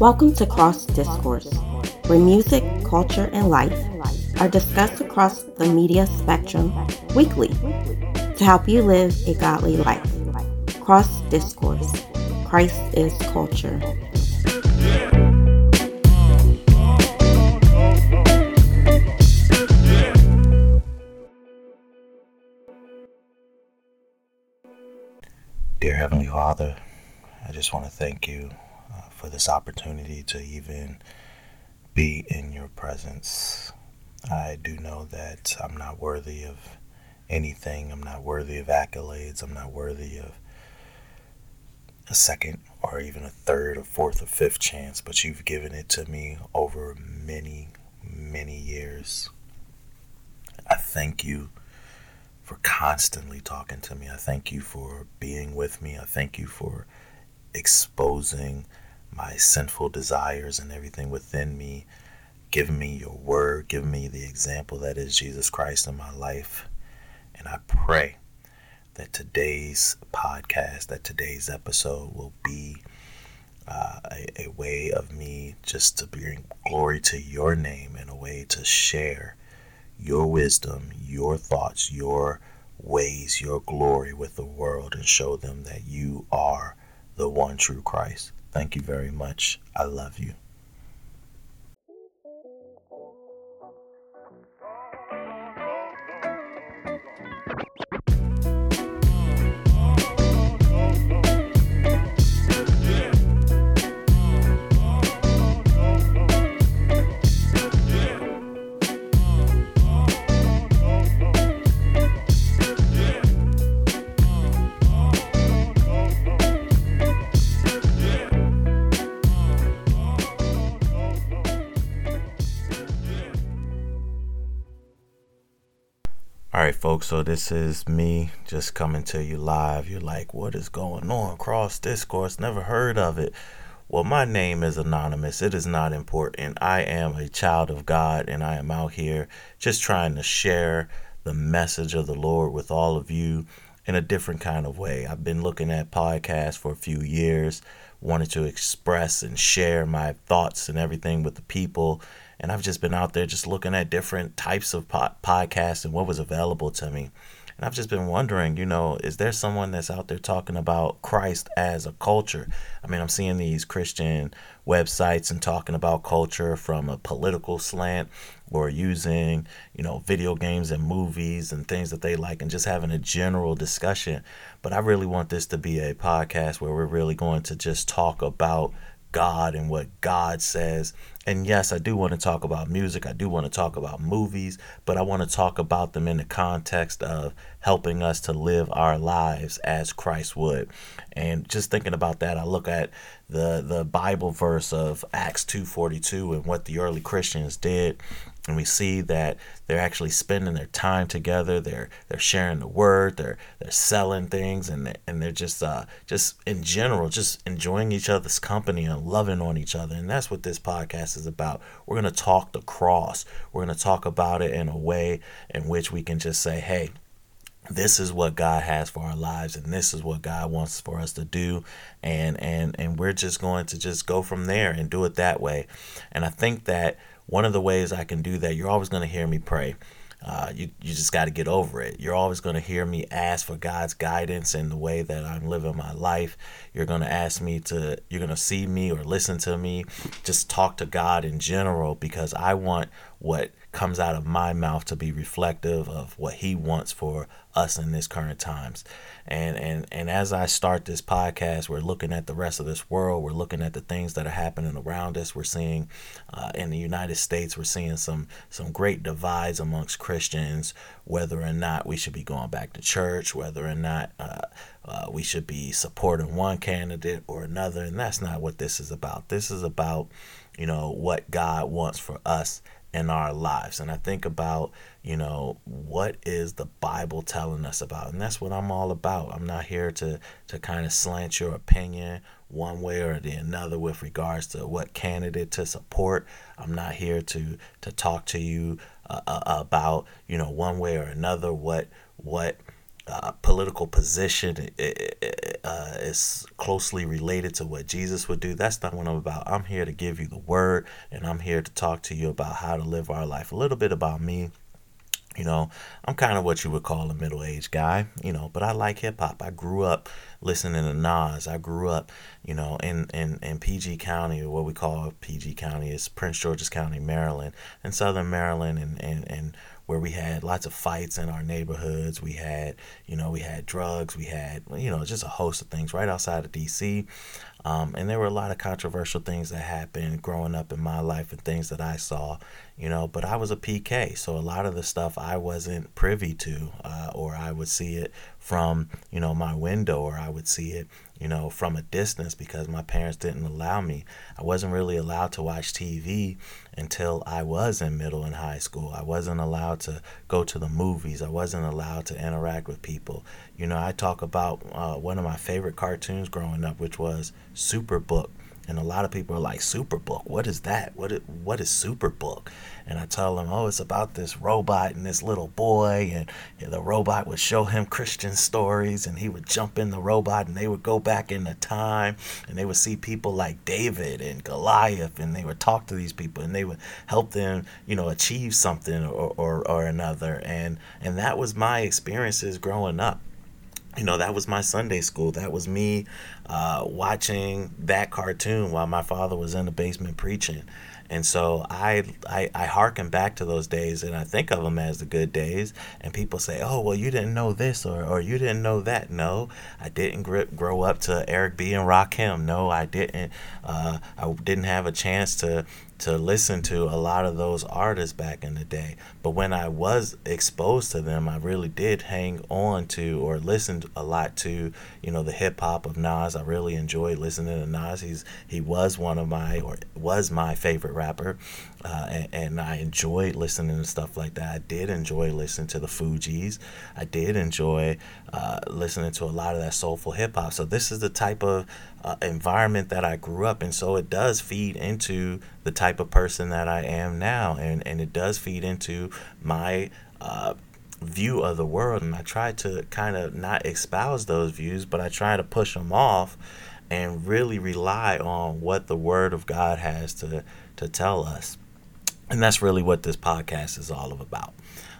Welcome to Cross Discourse, where music, culture, and life are discussed across the media spectrum weekly to help you live a godly life. Cross Discourse Christ is Culture. Dear Heavenly Father, I just want to thank you for this opportunity to even be in your presence. I do know that I'm not worthy of anything. I'm not worthy of accolades. I'm not worthy of a second or even a third or fourth or fifth chance, but you've given it to me over many, many years. I thank you for constantly talking to me. I thank you for being with me. I thank you for exposing my sinful desires and everything within me, Give me your word, Give me the example that is Jesus Christ in my life. And I pray that today's podcast, that today's episode will be uh, a, a way of me just to bring glory to your name and a way to share your wisdom, your thoughts, your ways, your glory with the world and show them that you are the one true Christ. Thank you very much. I love you. Folks. So this is me just coming to you live. You're like, what is going on? Cross Discourse, never heard of it. Well, my name is anonymous. It is not important. I am a child of God, and I am out here just trying to share the message of the Lord with all of you in a different kind of way. I've been looking at podcasts for a few years, wanted to express and share my thoughts and everything with the people and I've just been out there just looking at different types of po- podcasts and what was available to me. And I've just been wondering, you know, is there someone that's out there talking about Christ as a culture? I mean, I'm seeing these Christian websites and talking about culture from a political slant or using, you know, video games and movies and things that they like and just having a general discussion. But I really want this to be a podcast where we're really going to just talk about God and what God says. And yes, I do want to talk about music. I do want to talk about movies, but I want to talk about them in the context of helping us to live our lives as Christ would. And just thinking about that, I look at the the Bible verse of Acts 2:42 and what the early Christians did and we see that they're actually spending their time together they're they're sharing the word they're they're selling things and and they're just uh just in general just enjoying each other's company and loving on each other. And that's what this podcast is about. We're to talk the cross. We're to talk about it in a way in which we can just say hey this is what God has for our lives and this is what God wants for us to do. And and and we're just going to just go from there and do it that way. And I think that one of the ways I can do that, you're always going to hear me pray. Uh, you, you just got to get over it. You're always going to hear me ask for God's guidance in the way that I'm living my life. You're going to ask me to, you're going to see me or listen to me, just talk to God in general because I want what comes out of my mouth to be reflective of what He wants for us in this current times. And and and as I start this podcast, we're looking at the rest of this world. We're looking at the things that are happening around us. We're seeing uh, in the United States, we're seeing some some great divides amongst Christians, whether or not we should be going back to church, whether or not uh, uh, we should be supporting one candidate or another. And that's not what this is about. This is about you know what God wants for us in our lives. And I think about, you know, what is the Bible telling us about? And that's what I'm all about. I'm not here to to kind of slant your opinion one way or the another with regards to what candidate to support. I'm not here to to talk to you uh, uh about, you know, one way or another what what uh, political position uh, is closely related to what Jesus would do. That's not what I'm about. I'm here to give you the word, and I'm here to talk to you about how to live our life. A little bit about me. You know, I'm kind of what you would call a middle aged guy, you know, but I like hip hop. I grew up listening to Nas. I grew up, you know, in, in, in PG County, or what we call PG County is Prince George's County, Maryland, and Southern Maryland, and, and, and where we had lots of fights in our neighborhoods. We had, you know, we had drugs. We had, you know, just a host of things right outside of D.C. Um, and there were a lot of controversial things that happened growing up in my life and things that I saw, you know. But I was a PK, so a lot of the stuff I wasn't privy to, uh, or I would see it from, you know, my window, or I would see it you know, from a distance because my parents didn't allow me. I wasn't really allowed to watch TV until I was in middle and high school. I wasn't allowed to go to the movies. I wasn't allowed to interact with people. You know, I talk about uh, one of my favorite cartoons growing up, which was Superbook. And a lot of people are like, Superbook, what is that? What is, what is Superbook? And I tell them, oh, it's about this robot and this little boy. And the robot would show him Christian stories and he would jump in the robot and they would go back in the time and they would see people like David and Goliath and they would talk to these people and they would help them, you know, achieve something or, or, or another. And, and that was my experiences growing up you know that was my sunday school that was me uh, watching that cartoon while my father was in the basement preaching and so I, I I harken back to those days and I think of them as the good days. And people say, "Oh, well, you didn't know this or, or you didn't know that." No, I didn't grow up to Eric B and Rakim. No, I didn't. Uh, I didn't have a chance to to listen to a lot of those artists back in the day. But when I was exposed to them, I really did hang on to or listened a lot to, you know, the hip hop of Nas. I really enjoyed listening to Nas. He's he was one of my or was my favorite rapper, uh, and, and, I enjoyed listening to stuff like that. I did enjoy listening to the Fugees. I did enjoy uh, listening to a lot of that soulful hip hop. So this is the type of uh, environment that I grew up in. So it does feed into the type of person that I am now, and and it does feed into my uh, view of the world. And I try to kind of not espouse those views, but I try to push them off and really rely on what the Word of God has to to tell us. And that's really what this podcast is all about.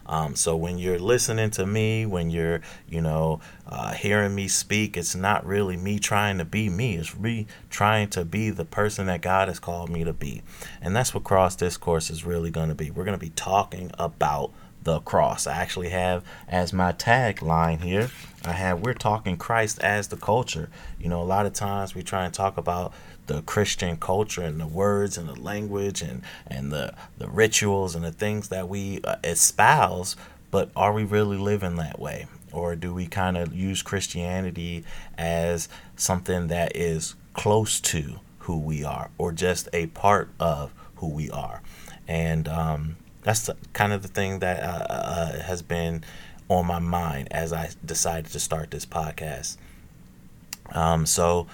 Um, so when you're listening to me, when you're, you know, uh, hearing me speak, it's not really me trying to be me. It's me trying to be the person that God has called me to be. And that's what Cross Discourse is really going to be. We're going to be talking about the cross. I actually have as my tagline here, I have we're talking Christ as the culture. You know, a lot of times we try and talk about the Christian culture and the words and the language and and the the rituals and the things that we uh, espouse but are we really living that way or do we kind of use Christianity as something that is close to who we are or just a part of who we are and um, that's kind of the thing that uh, uh, has been on my mind as I decided to start this podcast. Um, so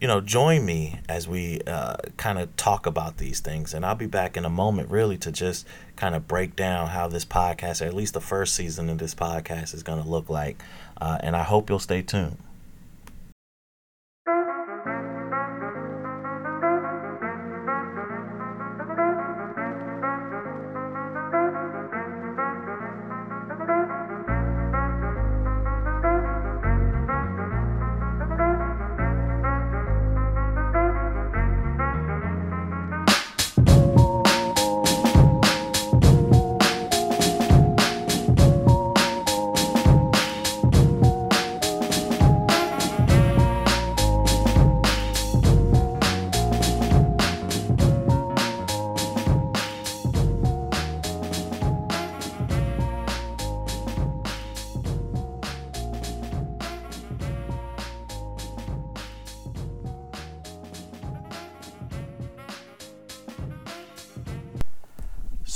you know, join me as we uh, kind of talk about these things. And I'll be back in a moment, really, to just kind of break down how this podcast, or at least the first season of this podcast, is going to look like. Uh, and I hope you'll stay tuned.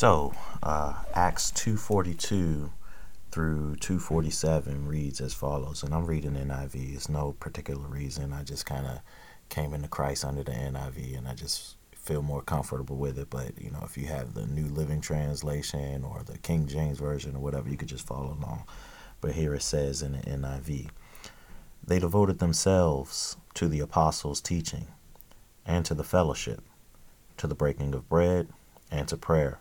So, uh, Acts 242 through 247 reads as follows, and I'm reading NIV. It's no particular reason. I just kind of came into Christ under the NIV, and I just feel more comfortable with it. But you know, if you have the New Living Translation or the King James version or whatever, you could just follow along. but here it says in the NIV They devoted themselves to the apostles' teaching, and to the fellowship, to the breaking of bread, and to prayer.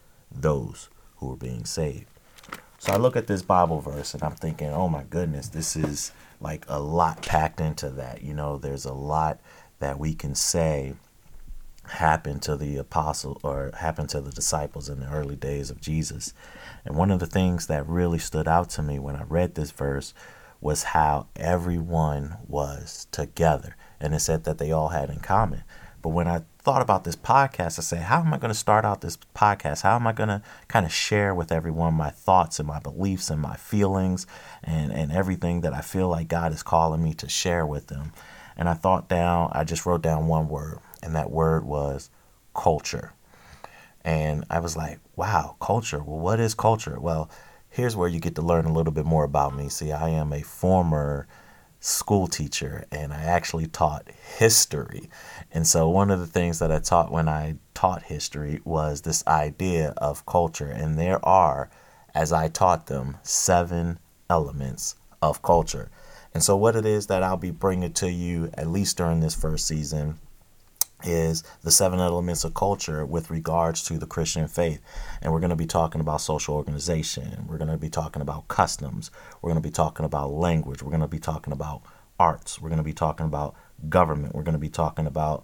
those who were being saved. So I look at this Bible verse and I'm thinking, oh my goodness, this is like a lot packed into that. You know, there's a lot that we can say happened to the apostle or happened to the disciples in the early days of Jesus. And one of the things that really stood out to me when I read this verse was how everyone was together. And it said that they all had in common. But when I thought about this podcast, I said, how am I going to start out this podcast? How am I going to kind of share with everyone my thoughts and my beliefs and my feelings and, and everything that I feel like God is calling me to share with them? And I thought down, I just wrote down one word and that word was culture. And I was like, wow, culture. Well, what is culture? Well, here's where you get to learn a little bit more about me. See, I am a former school teacher and I actually taught history. And so, one of the things that I taught when I taught history was this idea of culture. And there are, as I taught them, seven elements of culture. And so, what it is that I'll be bringing to you, at least during this first season, is the seven elements of culture with regards to the Christian faith. And we're going to be talking about social organization. We're going to be talking about customs. We're going to be talking about language. We're going to be talking about arts. We're going to be talking about government. We're going to be talking about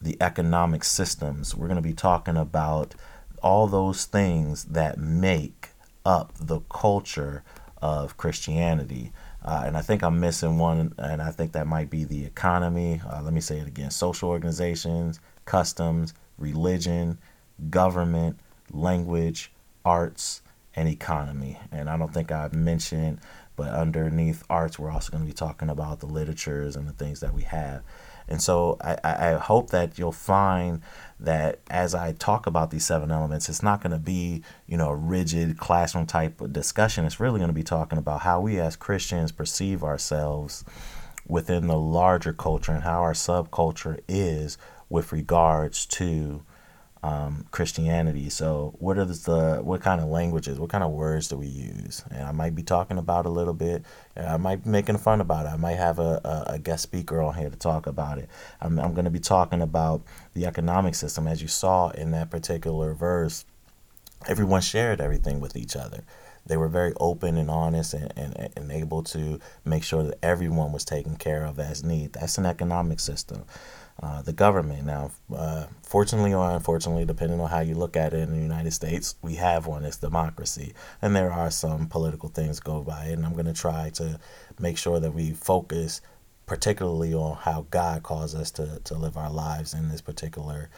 the economic systems. We're going to be talking about all those things that make up the culture of Christianity. Uh, and I think I'm missing one, and I think that might be the economy. Uh, let me say it again social organizations, customs, religion, government, language, arts, and economy. And I don't think I've mentioned, but underneath arts, we're also going to be talking about the literatures and the things that we have. And so I, I hope that you'll find that as I talk about these seven elements, it's not going to be, you know, a rigid classroom type of discussion. It's really going to be talking about how we as Christians perceive ourselves within the larger culture and how our subculture is with regards to um, Christianity. So, what are the what kind of languages, what kind of words do we use? And I might be talking about a little bit. I might be making fun about it. I might have a, a, a guest speaker on here to talk about it. I'm, I'm going to be talking about the economic system, as you saw in that particular verse. Everyone shared everything with each other. They were very open and honest and, and, and able to make sure that everyone was taken care of as need. That's an economic system. Uh, the government. Now, uh, fortunately or unfortunately, depending on how you look at it in the United States, we have one. It's democracy. And there are some political things go by. And I'm going to try to make sure that we focus particularly on how God calls us to, to live our lives in this particular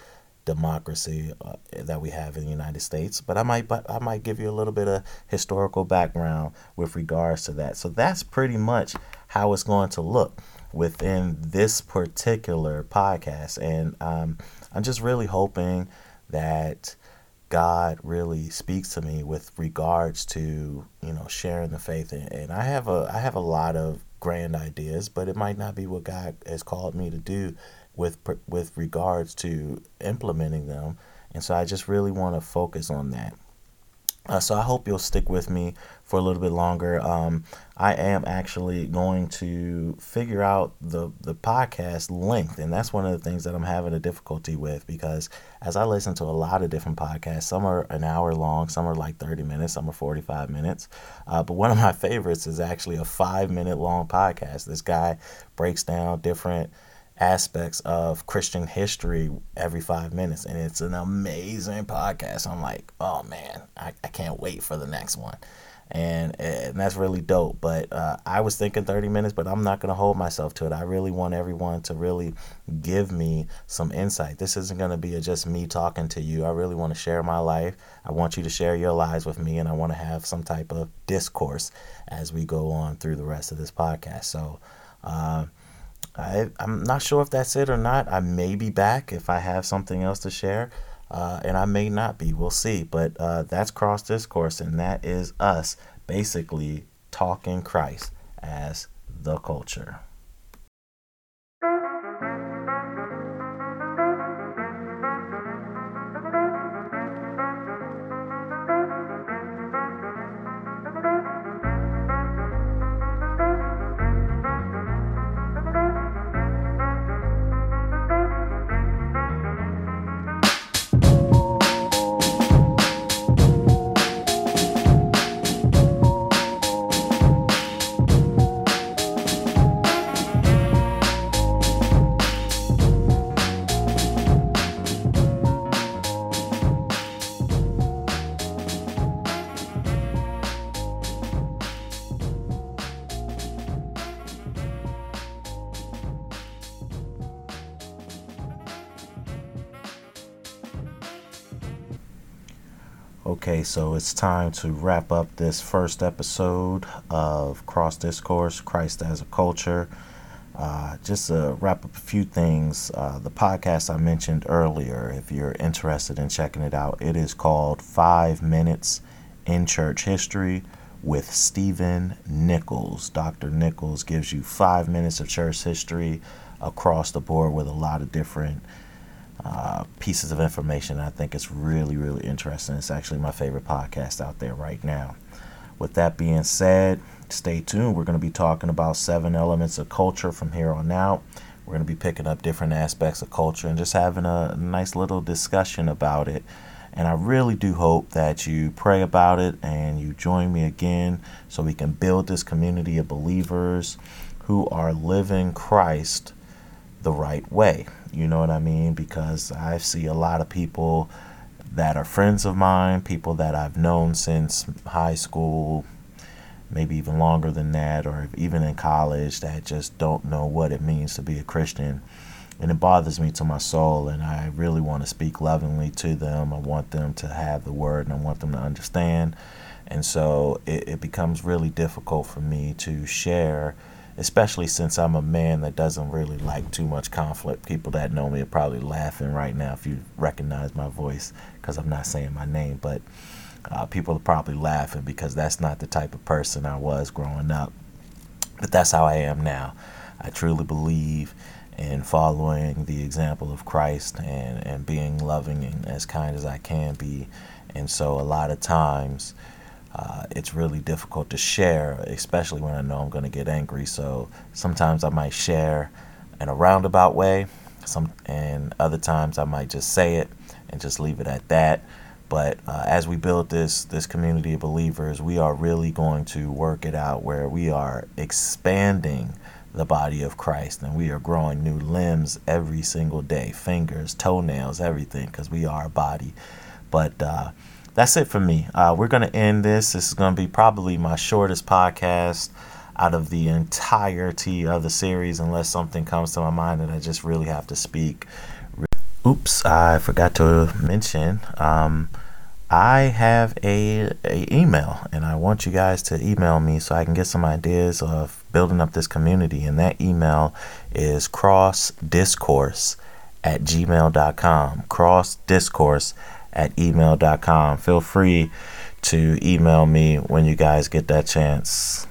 democracy uh, that we have in the United States. But I might but I might give you a little bit of historical background with regards to that. So that's pretty much how it's going to look within this particular podcast. And um, I'm just really hoping that God really speaks to me with regards to you know sharing the faith. And, and I have a I have a lot of grand ideas, but it might not be what God has called me to do with with regards to implementing them. And so I just really want to focus on that. Uh, so I hope you'll stick with me for a little bit longer. Um, I am actually going to figure out the the podcast length, and that's one of the things that I'm having a difficulty with because as I listen to a lot of different podcasts, some are an hour long, some are like 30 minutes, some are 45 minutes. Uh, but one of my favorites is actually a five minute long podcast. This guy breaks down different aspects of Christian history every five minutes. And it's an amazing podcast. I'm like, oh man, I, I can't wait for the next one. and and that's really dope. But uh, I was thinking 30 minutes, but I'm not gonna hold myself to it. I really want everyone to really give me some insight. This isn't gonna be a, just me talking to you. I really want to share my life. I want you to share your lives with me, and I want to have some type of discourse as we go on through the rest of this podcast. So. Uh, I, I'm not sure if that's it or not. I may be back if I have something else to share uh, and I may not be. We'll see. But uh, that's cross discourse, and that is us basically talking Christ as the culture. Okay, so it's time to wrap up this first episode of Cross Discourse Christ as a Culture. Uh, just to wrap up a few things, uh, the podcast I mentioned earlier, if you're interested in checking it out, it is called Five Minutes in Church History with Stephen Nichols. Dr. Nichols gives you five minutes of church history across the board with a lot of different uh, pieces of information. I think it's really, really interesting. It's actually my favorite podcast out there right now. With that being said, stay tuned. We're going to be talking about seven elements of culture from here on out. We're going to be picking up different aspects of culture and just having a nice little discussion about it. And I really do hope that you pray about it and you join me again so we can build this community of believers who are living Christ the right way. You know what I mean? Because I see a lot of people that are friends of mine, people that I've known since high school, maybe even longer than that, or even in college, that just don't know what it means to be a Christian. And it bothers me to my soul, and I really want to speak lovingly to them. I want them to have the word, and I want them to understand. And so it, it becomes really difficult for me to share especially since I'm a man that doesn't really like too much conflict. People that know me are probably laughing right now if you recognize my voice because I'm not saying my name, but uh, people are probably laughing because that's not the type of person I was growing up. But that's how I am now. I truly believe in following the example of Christ and, and being loving and as kind as I can be. And so a lot of times, uh, it's really difficult to share, especially when I know I'm going to get angry. So sometimes I might share in a roundabout way, some, and other times I might just say it and just leave it at that. But uh, as we build this this community of believers, we are really going to work it out where we are expanding the body of Christ and we are growing new limbs every single day, fingers, toenails, everything, because we are a body. But uh, that's it for me. Uh, we're going to end this. This is going to be probably my shortest podcast out of the entirety of the series, unless something comes to my mind and I just really have to speak. Oops, I forgot to mention. Um, I have a, a email, and I want you guys to email me so I can get some ideas of building up this community. And that email is crossdiscourse at gmail.com. Crossdiscourse at email.com. Feel free to email me when you guys get that chance.